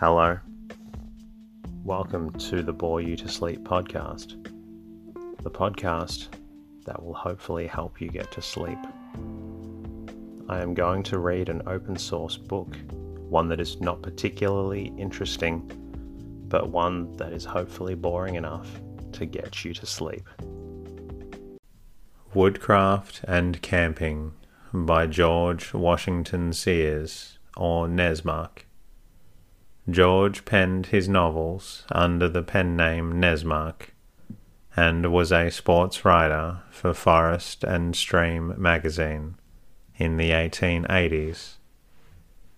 Hello. Welcome to the Bore You to Sleep podcast, the podcast that will hopefully help you get to sleep. I am going to read an open source book, one that is not particularly interesting, but one that is hopefully boring enough to get you to sleep. Woodcraft and Camping by George Washington Sears or Nessmuk. George penned his novels under the pen name Nessmuk and was a sports writer for Forest and Stream magazine in the 1880s.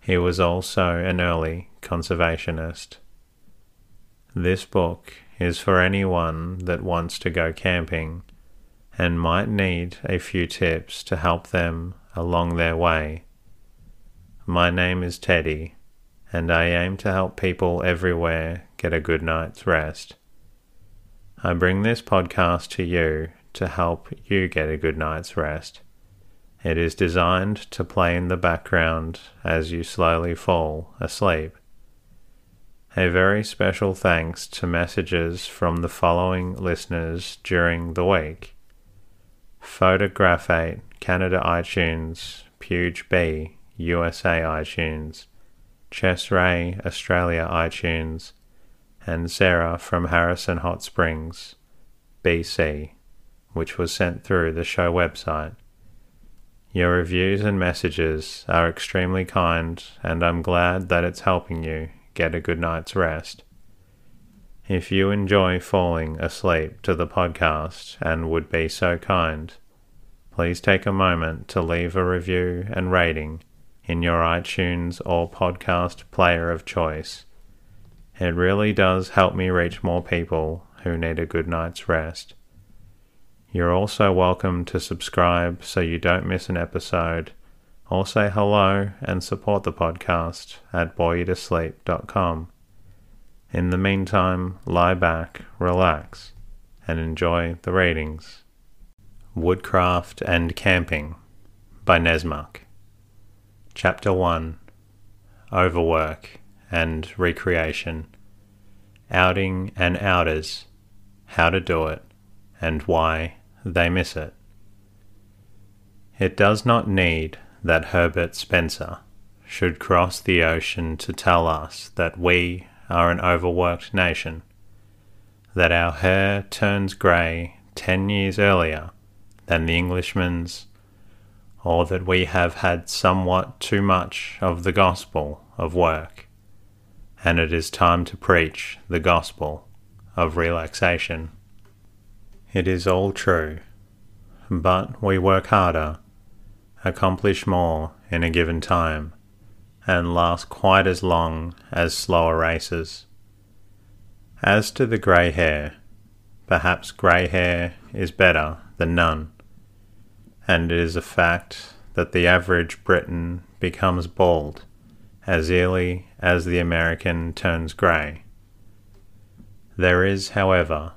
He was also an early conservationist. This book is for anyone that wants to go camping and might need a few tips to help them along their way. My name is Teddy and I aim to help people everywhere get a good night's rest. I bring this podcast to you to help you get a good night's rest. It is designed to play in the background as you slowly fall asleep. A very special thanks to messages from the following listeners during the week Photographate, Canada iTunes, Puge B, USA iTunes, Chess Ray, Australia iTunes, and Sarah from Harrison Hot Springs, BC, which was sent through the show website. Your reviews and messages are extremely kind, and I'm glad that it's helping you get a good night's rest. If you enjoy falling asleep to the podcast and would be so kind, please take a moment to leave a review and rating in your iTunes or podcast player of choice. It really does help me reach more people who need a good night's rest. You're also welcome to subscribe so you don't miss an episode, or say hello and support the podcast at boreyoutosleep.com. In the meantime, lie back, relax, and enjoy the readings. Woodcraft and Camping by Nessmuk. Chapter 1 Overwork and Recreation Outing and Outers How to Do It and Why They Miss It. It does not need that Herbert Spencer should cross the ocean to tell us that we are an overworked nation, that our hair turns grey ten years earlier than the Englishman's or that we have had somewhat too much of the gospel of work, and it is time to preach the gospel of relaxation. It is all true, but we work harder, accomplish more in a given time, and last quite as long as slower races. As to the grey hair, perhaps grey hair is better than none and it is a fact that the average Briton becomes bald as early as the American turns grey. There is, however,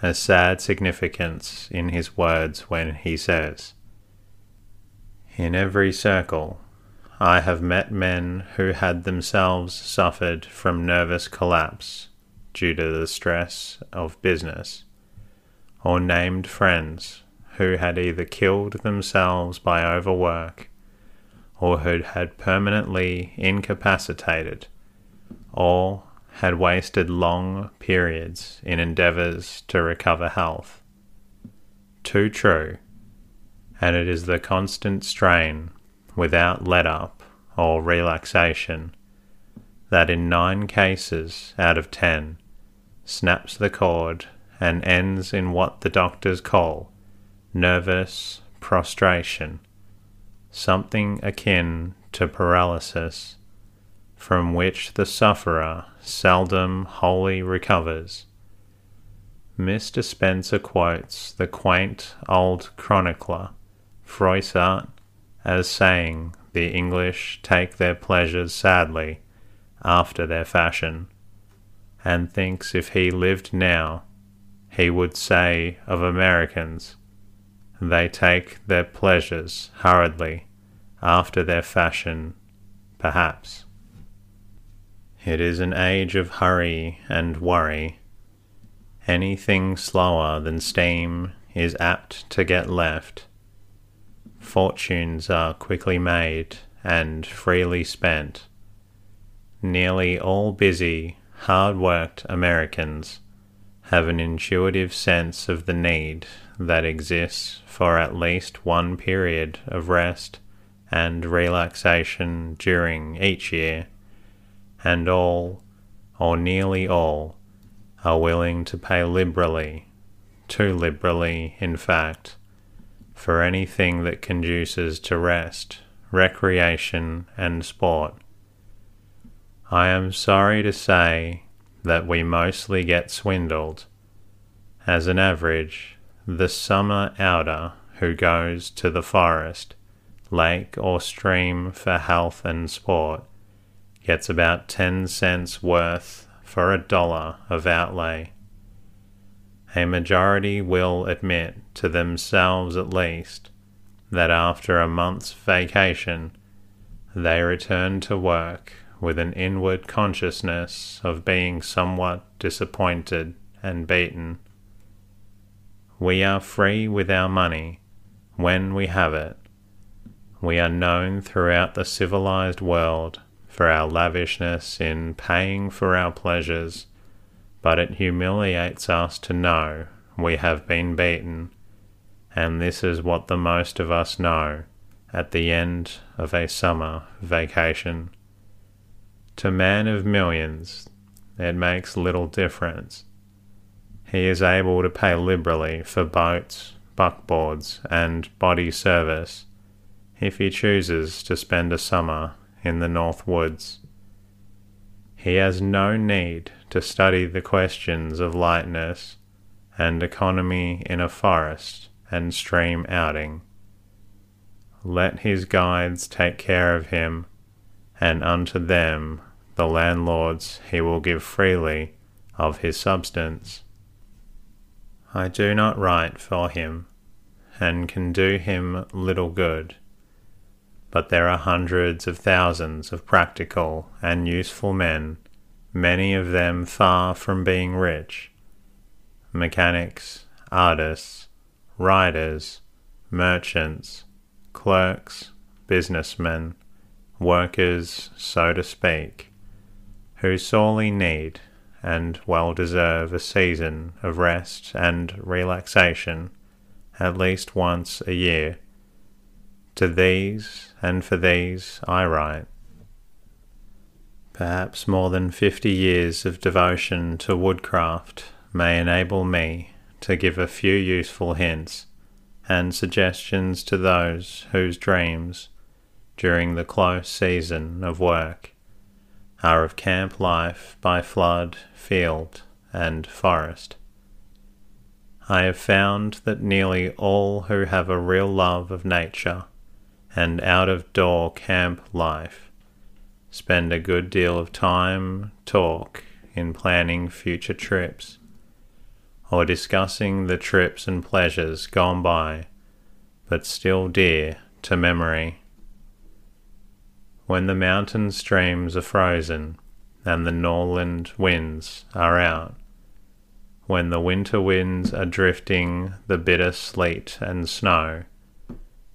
a sad significance in his words when he says, In every circle, I have met men who had themselves suffered from nervous collapse due to the stress of business, or named friends who had either killed themselves by overwork or who had permanently incapacitated or had wasted long periods in endeavours to recover health. Too true, and it is the constant strain without let up or relaxation that in nine cases out of ten snaps the cord and ends in what the doctors call nervous prostration, something akin to paralysis, from which the sufferer seldom wholly recovers. Mr. Spencer quotes the quaint old chronicler Froissart as saying the English take their pleasures sadly after their fashion, and thinks if he lived now, he would say of Americans they take their pleasures hurriedly, after their fashion, perhaps. It is an age of hurry and worry. Anything slower than steam is apt to get left. Fortunes are quickly made and freely spent. Nearly all busy, hard worked Americans have an intuitive sense of the need that exists for at least one period of rest and relaxation during each year, and all, or nearly all, are willing to pay liberally, too liberally, in fact, for anything that conduces to rest, recreation, and sport. I am sorry to say that we mostly get swindled. As an average, the summer outer who goes to the forest, lake, or stream for health and sport gets about 10 cents worth for a dollar of outlay. A majority will admit to themselves at least that after a month's vacation they return to work with an inward consciousness of being somewhat disappointed and beaten. We are free with our money when we have it. We are known throughout the civilized world for our lavishness in paying for our pleasures, but it humiliates us to know we have been beaten, and this is what the most of us know at the end of a summer vacation. To man of millions, it makes little difference. He is able to pay liberally for boats, buckboards, and body service if he chooses to spend a summer in the North Woods. He has no need to study the questions of lightness and economy in a forest and stream outing. Let his guides take care of him, and unto them the landlords he will give freely of his substance. I do not write for him, and can do him little good, but there are hundreds of thousands of practical and useful men, many of them far from being rich, mechanics, artists, writers, merchants, clerks, businessmen, workers, so to speak, who sorely need and well deserve a season of rest and relaxation at least once a year. To these and for these I write. Perhaps more than fifty years of devotion to woodcraft may enable me to give a few useful hints and suggestions to those whose dreams, during the close season of work, are of camp life by flood, field, and forest. I have found that nearly all who have a real love of nature and out of door camp life spend a good deal of time, talk, in planning future trips, or discussing the trips and pleasures gone by, but still dear to memory when the mountain streams are frozen and the norland winds are out, when the winter winds are drifting the bitter sleet and snow,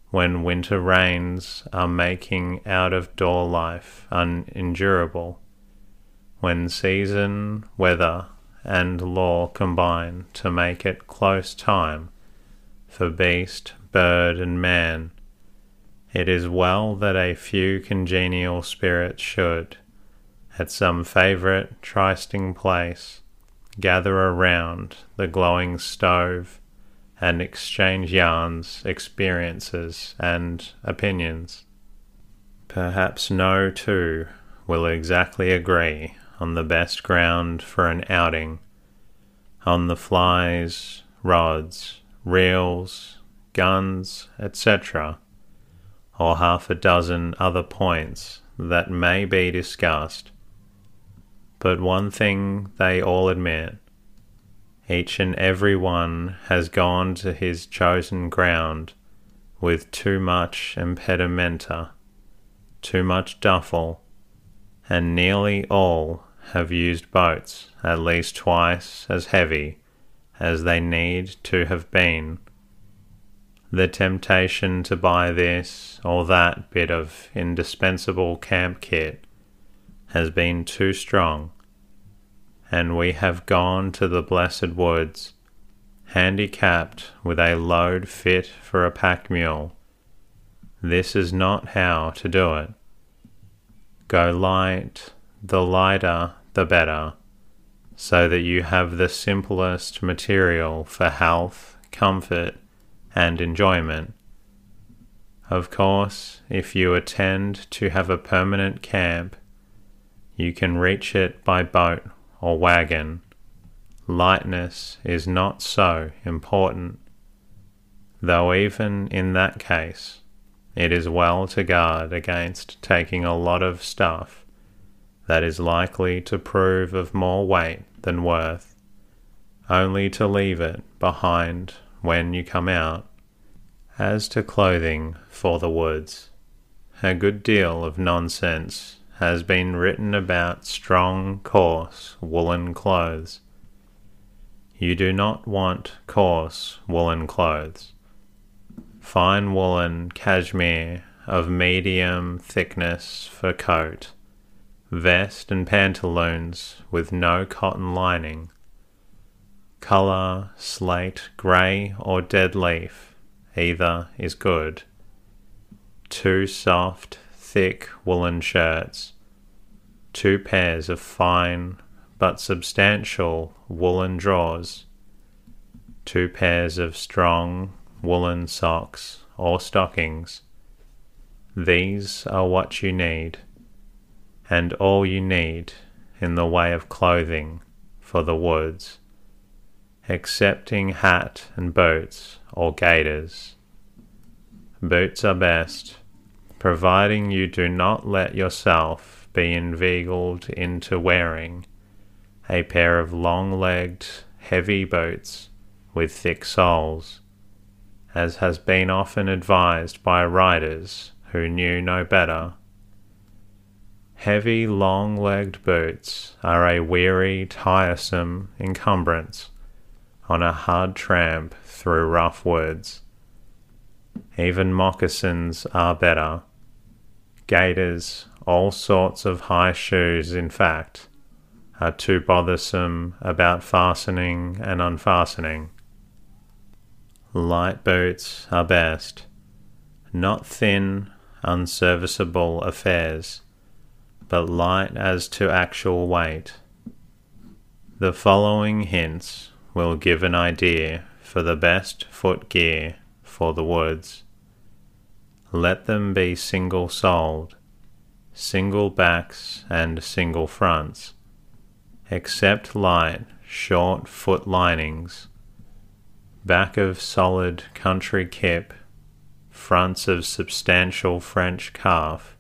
when winter rains are making out of door life unendurable, when season, weather, and law combine to make it close time for beast, bird, and man it is well that a few congenial spirits should, at some favourite trysting place, gather around the glowing stove and exchange yarns, experiences, and opinions. Perhaps no two will exactly agree on the best ground for an outing, on the flies, rods, reels, guns, etc or half a dozen other points that may be discussed. But one thing they all admit each and every one has gone to his chosen ground with too much impedimenta, too much duffel, and nearly all have used boats at least twice as heavy as they need to have been. The temptation to buy this or that bit of indispensable camp kit has been too strong, and we have gone to the blessed woods, handicapped with a load fit for a pack mule. This is not how to do it. Go light, the lighter the better, so that you have the simplest material for health, comfort, and enjoyment. Of course, if you intend to have a permanent camp, you can reach it by boat or wagon. Lightness is not so important, though, even in that case, it is well to guard against taking a lot of stuff that is likely to prove of more weight than worth, only to leave it behind when you come out. As to clothing for the woods, a good deal of nonsense has been written about strong, coarse woolen clothes. You do not want coarse woolen clothes. Fine woolen cashmere of medium thickness for coat, vest and pantaloons with no cotton lining. Color slate, grey, or dead leaf, either is good. Two soft, thick woolen shirts, two pairs of fine but substantial woolen drawers, two pairs of strong woolen socks or stockings. These are what you need, and all you need in the way of clothing for the woods, excepting hat and boots or gaiters. Boots are best providing you do not let yourself be inveigled into wearing a pair of long legged, heavy boots with thick soles, as has been often advised by riders who knew no better. Heavy, long legged boots are a weary, tiresome encumbrance on a hard tramp through rough woods. Even moccasins are better gaiters, all sorts of high shoes, in fact, are too bothersome about fastening and unfastening. Light boots are best, not thin, unserviceable affairs, but light as to actual weight. The following hints will give an idea for the best foot gear for the woods. Let them be single soled, single backs and single fronts, except light, short foot linings, back of solid country kip, fronts of substantial French calf,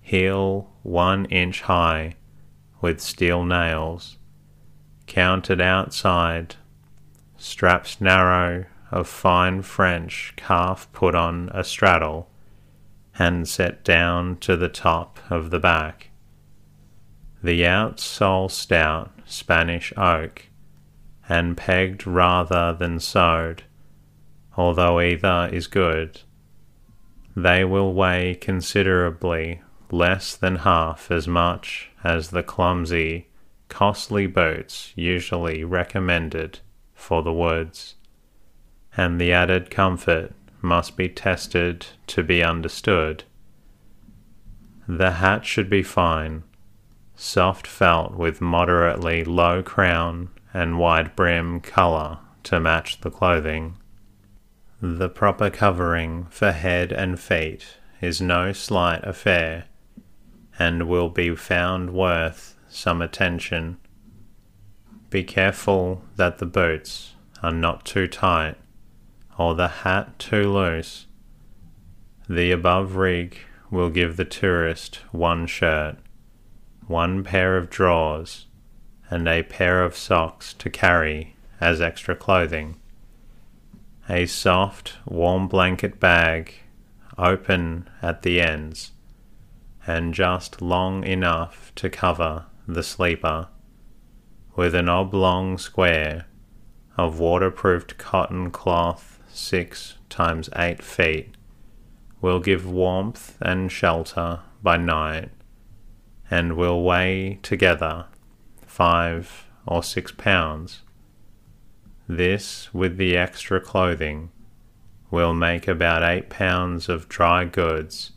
heel one inch high with steel nails, counted outside, straps narrow of fine French calf put on a straddle and set down to the top of the back. The outsole stout Spanish oak and pegged rather than sewed, although either is good. They will weigh considerably less than half as much as the clumsy, costly boats usually recommended for the woods and the added comfort must be tested to be understood. The hat should be fine, soft felt with moderately low crown and wide brim colour to match the clothing. The proper covering for head and feet is no slight affair and will be found worth some attention. Be careful that the boots are not too tight or the hat too loose. The above rig will give the tourist one shirt, one pair of drawers, and a pair of socks to carry as extra clothing. A soft, warm blanket bag, open at the ends, and just long enough to cover the sleeper, with an oblong square of waterproofed cotton cloth six times eight feet will give warmth and shelter by night, and will weigh together five or six pounds. This, with the extra clothing, will make about eight pounds of dry goods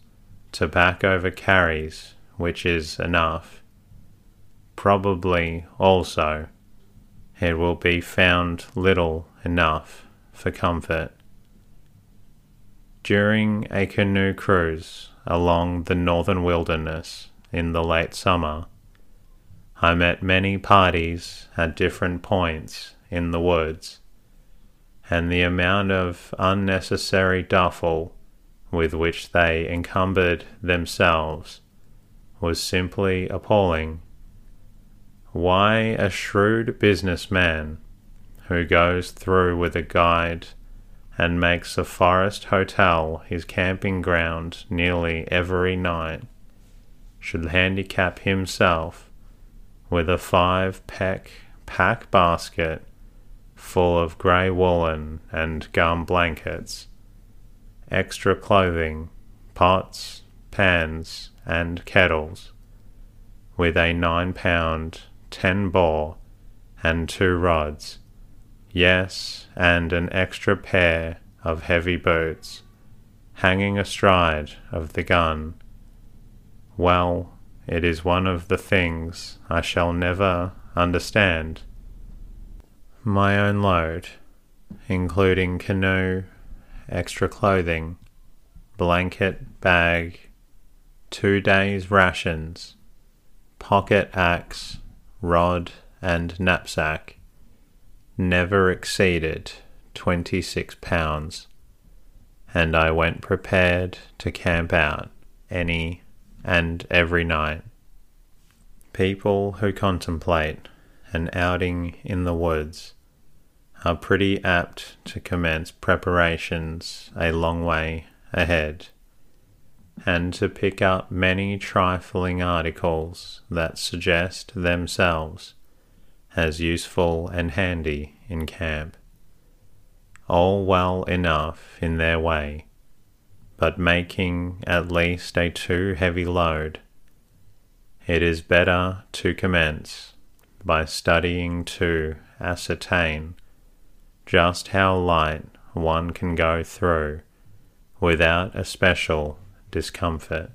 tobacco over carries, which is enough. Probably also it will be found little enough for comfort. During a canoe cruise along the northern wilderness in the late summer, I met many parties at different points in the woods, and the amount of unnecessary duffel with which they encumbered themselves was simply appalling. Why a shrewd businessman who goes through with a guide and makes a forest hotel his camping ground nearly every night should handicap himself with a five peck pack basket full of grey woolen and gum blankets extra clothing, pots, pans, and kettles, with a nine pound, ten bore, and two rods, yes, and an extra pair of heavy boots, hanging astride of the gun. Well, it is one of the things I shall never understand. My own load, including canoe extra clothing, blanket, bag, two days' rations, pocket axe, rod, and knapsack, never exceeded twenty six pounds, and I went prepared to camp out any and every night. People who contemplate an outing in the woods are pretty apt to commence preparations a long way ahead, and to pick up many trifling articles that suggest themselves as useful and handy in camp. All well enough in their way, but making at least a too heavy load. It is better to commence by studying to ascertain just how light one can go through without a special discomfort.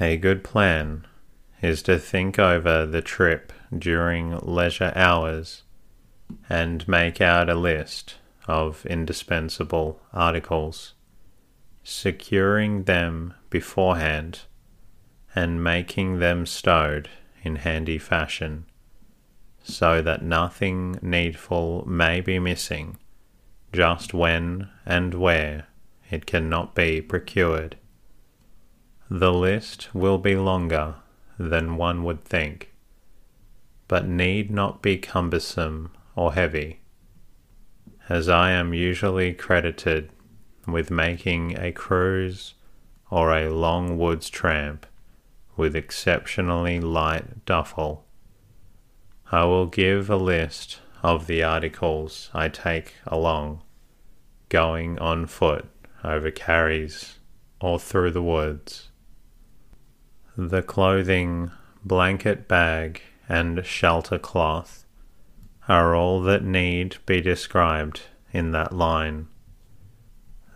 A good plan is to think over the trip during leisure hours and make out a list of indispensable articles, securing them beforehand and making them stowed in handy fashion so that nothing needful may be missing, just when and where it cannot be procured. The list will be longer than one would think, but need not be cumbersome or heavy, as I am usually credited with making a cruise or a long woods tramp with exceptionally light duffel I will give a list of the articles I take along, going on foot over carries or through the woods. The clothing, blanket bag, and shelter cloth are all that need be described in that line.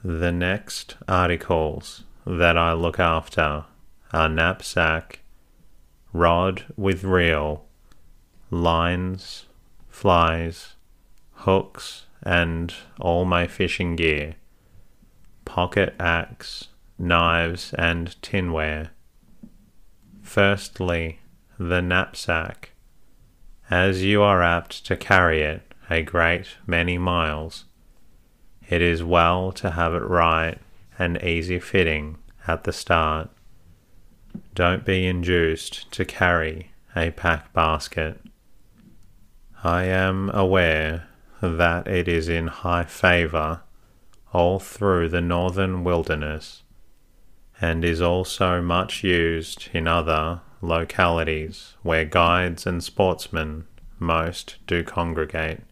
The next articles that I look after are knapsack, rod with reel, lines, flies, hooks, and all my fishing gear, pocket axe, knives, and tinware. Firstly, the knapsack. As you are apt to carry it a great many miles, it is well to have it right and easy fitting at the start. Don't be induced to carry a pack basket. I am aware that it is in high favour all through the northern wilderness, and is also much used in other localities where guides and sportsmen most do congregate.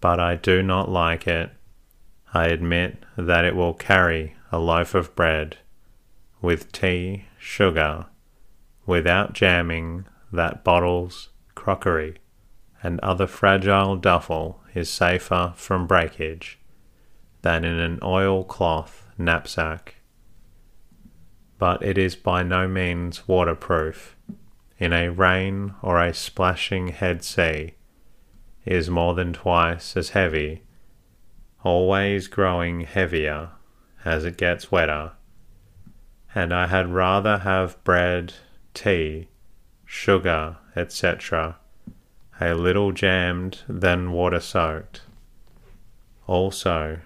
But I do not like it. I admit that it will carry a loaf of bread with tea, sugar, without jamming that bottles, crockery, and other fragile duffel is safer from breakage than in an oilcloth knapsack. But it is by no means waterproof. In a rain or a splashing head sea, is more than twice as heavy, always growing heavier as it gets wetter. And I had rather have bread, tea, sugar, etc., a little jammed than water soaked. Also,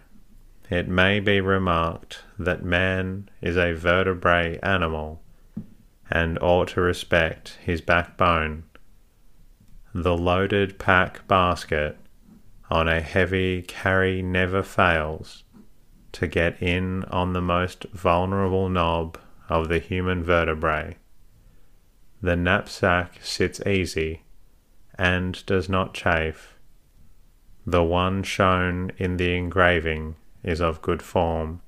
it may be remarked that man is a vertebrate animal and ought to respect his backbone. The loaded pack basket on a heavy carry never fails to get in on the most vulnerable knob of the human vertebrae. The knapsack sits easy and does not chafe. The one shown in the engraving is of good form,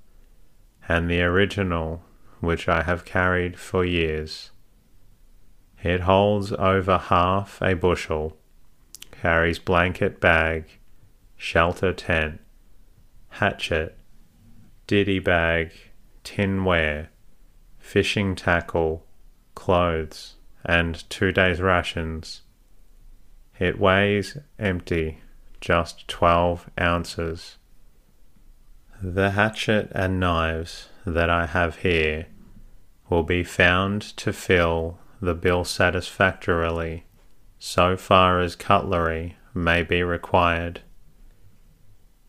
and the original, which I have carried for years. It holds over half a bushel, carries blanket bag, shelter tent, hatchet, ditty bag, tinware, fishing tackle, clothes, and two days' rations. It weighs empty just twelve ounces. The hatchet and knives that I have here will be found to fill the bill satisfactorily so far as cutlery may be required.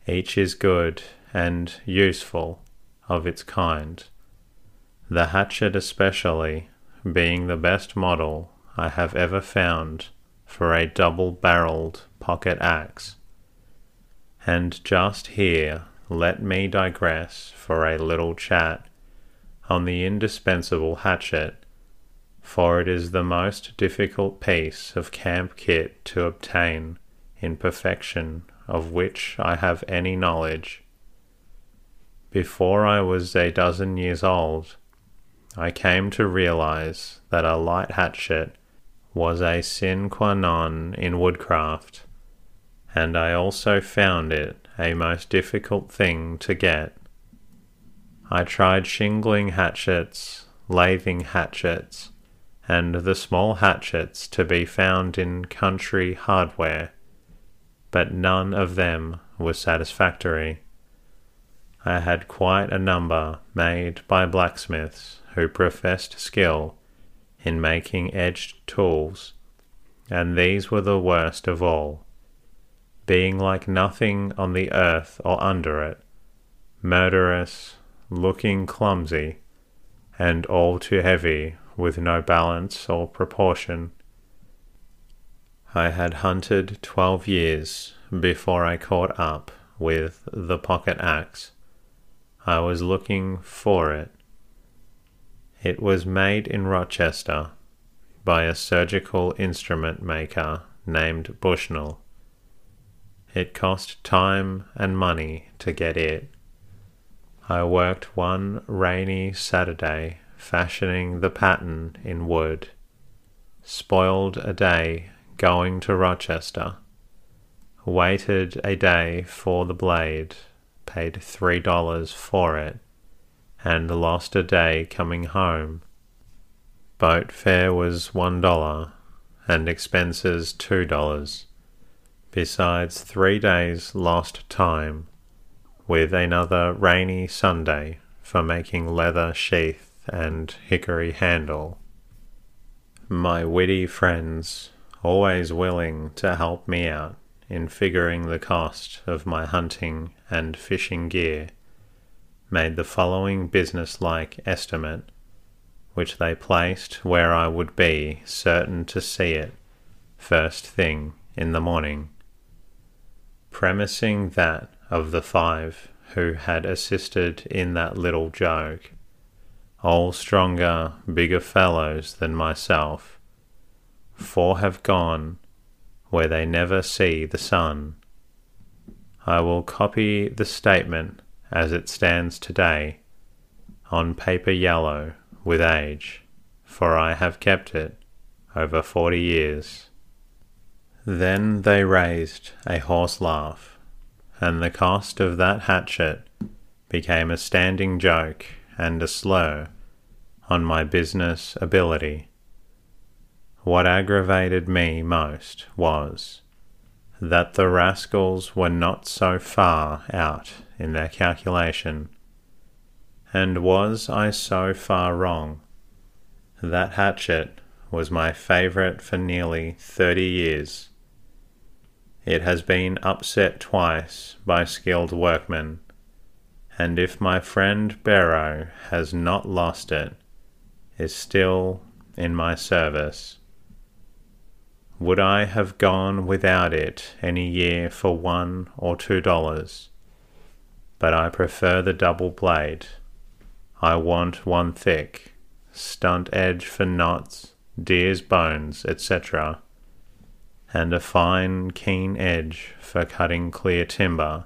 Each is good and useful of its kind, the hatchet especially being the best model I have ever found for a double barreled pocket axe. And just here let me digress for a little chat on the indispensable hatchet, for it is the most difficult piece of camp kit to obtain in perfection of which I have any knowledge. Before I was a dozen years old, I came to realize that a light hatchet was a sine qua non in woodcraft, and I also found it a most difficult thing to get. I tried shingling hatchets, lathing hatchets, and the small hatchets to be found in country hardware, but none of them was satisfactory. I had quite a number made by blacksmiths who professed skill in making edged tools, and these were the worst of all, being like nothing on the earth or under it, murderous, looking clumsy, and all too heavy with no balance or proportion. I had hunted twelve years before I caught up with the pocket axe. I was looking for it it was made in Rochester by a surgical instrument maker named Bushnell. It cost time and money to get it. I worked one rainy Saturday fashioning the pattern in wood, spoiled a day going to Rochester, waited a day for the blade, paid three dollars for it, and lost a day coming home. Boat fare was one dollar and expenses two dollars, besides three days lost time, with another rainy Sunday for making leather sheath and hickory handle. My witty friends, always willing to help me out in figuring the cost of my hunting and fishing gear, made the following business-like estimate, which they placed where I would be certain to see it first thing in the morning. Premising that of the five who had assisted in that little joke, all stronger, bigger fellows than myself. Four have gone where they never see the sun. I will copy the statement as it stands today on paper yellow with age, for I have kept it over forty years. Then they raised a hoarse laugh, and the cost of that hatchet became a standing joke and a slur on my business ability. What aggravated me most was that the rascals were not so far out in their calculation. And was I so far wrong? That hatchet was my favourite for nearly thirty years. It has been upset twice by skilled workmen, and if my friend Barrow has not lost it, is still in my service. Would I have gone without it any year for one or two dollars? But I prefer the double blade. I want one thick, stunt edge for knots, deer's bones, etc., and a fine, keen edge for cutting clear timber.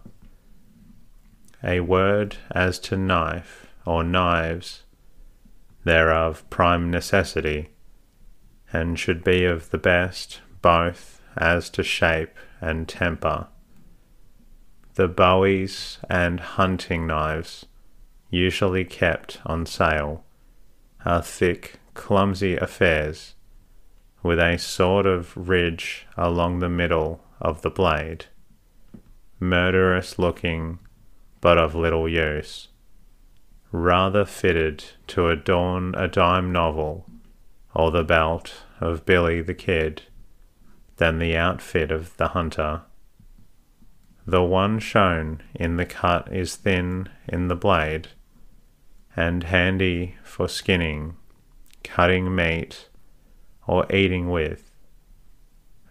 A word as to knife or knives, they're of prime necessity and should be of the best both as to shape and temper. The bowies and hunting knives, usually kept on sale, are thick, clumsy affairs, with a sort of ridge along the middle of the blade, murderous looking, but of little use, rather fitted to adorn a dime novel or the belt of Billy the Kid than the outfit of the hunter. The one shown in the cut is thin in the blade and handy for skinning, cutting meat, or eating with.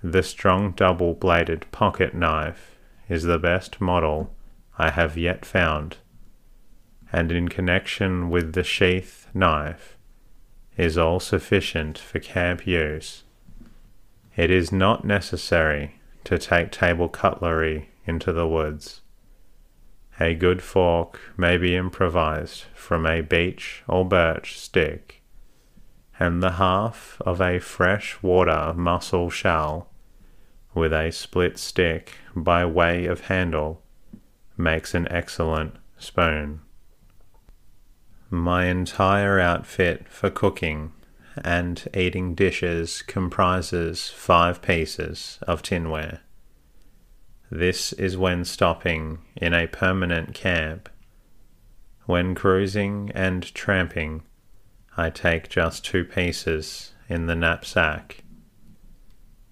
The strong double bladed pocket knife is the best model I have yet found, and in connection with the sheath knife is all sufficient for camp use. It is not necessary to take table cutlery into the woods. A good fork may be improvised from a beech or birch stick, and the half of a fresh water mussel shell with a split stick by way of handle makes an excellent spoon. My entire outfit for cooking and eating dishes comprises five pieces of tinware. This is when stopping in a permanent camp. When cruising and tramping, I take just two pieces in the knapsack.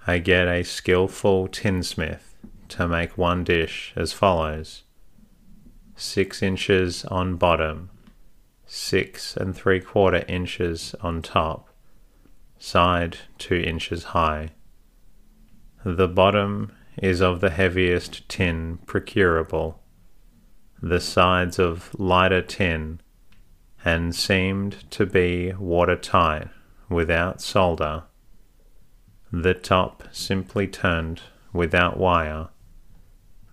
I get a skilful tinsmith to make one dish as follows six inches on bottom six and three quarter inches on top, side two inches high. The bottom is of the heaviest tin procurable, the sides of lighter tin, and seemed to be watertight without solder. The top simply turned without wire.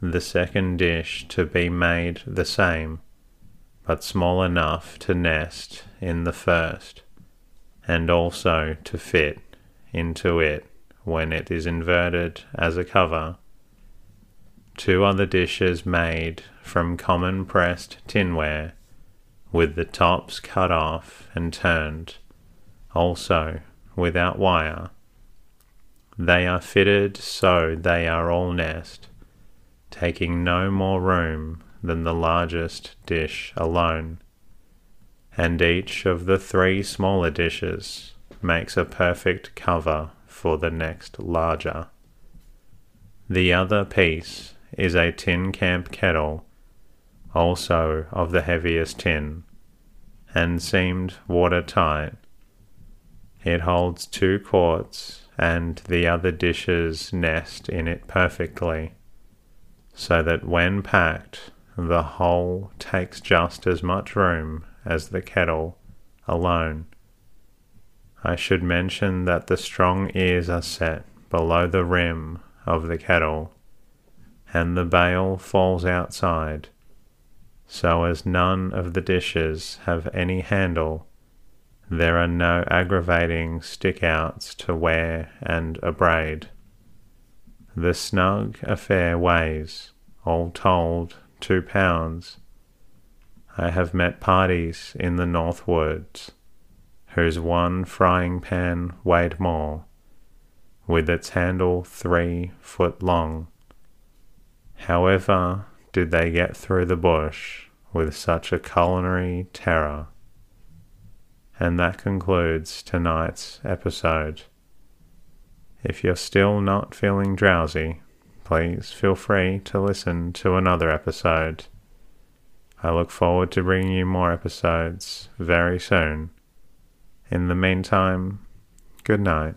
The second dish to be made the same but small enough to nest in the first, and also to fit into it when it is inverted as a cover. Two other dishes made from common pressed tinware, with the tops cut off and turned, also without wire. They are fitted so they are all nest, taking no more room than the largest dish alone, and each of the three smaller dishes makes a perfect cover for the next larger. The other piece is a tin camp kettle, also of the heaviest tin, and seamed watertight. It holds two quarts, and the other dishes nest in it perfectly, so that when packed the whole takes just as much room as the kettle alone. I should mention that the strong ears are set below the rim of the kettle, and the bail falls outside, so as none of the dishes have any handle, there are no aggravating stick-outs to wear and abrade. The snug affair weighs, all told, two pounds. I have met parties in the North Woods whose one frying pan weighed more, with its handle three foot long. However, did they get through the bush with such a culinary terror? And that concludes tonight's episode. If you're still not feeling drowsy, please feel free to listen to another episode. I look forward to bringing you more episodes very soon. In the meantime, good night.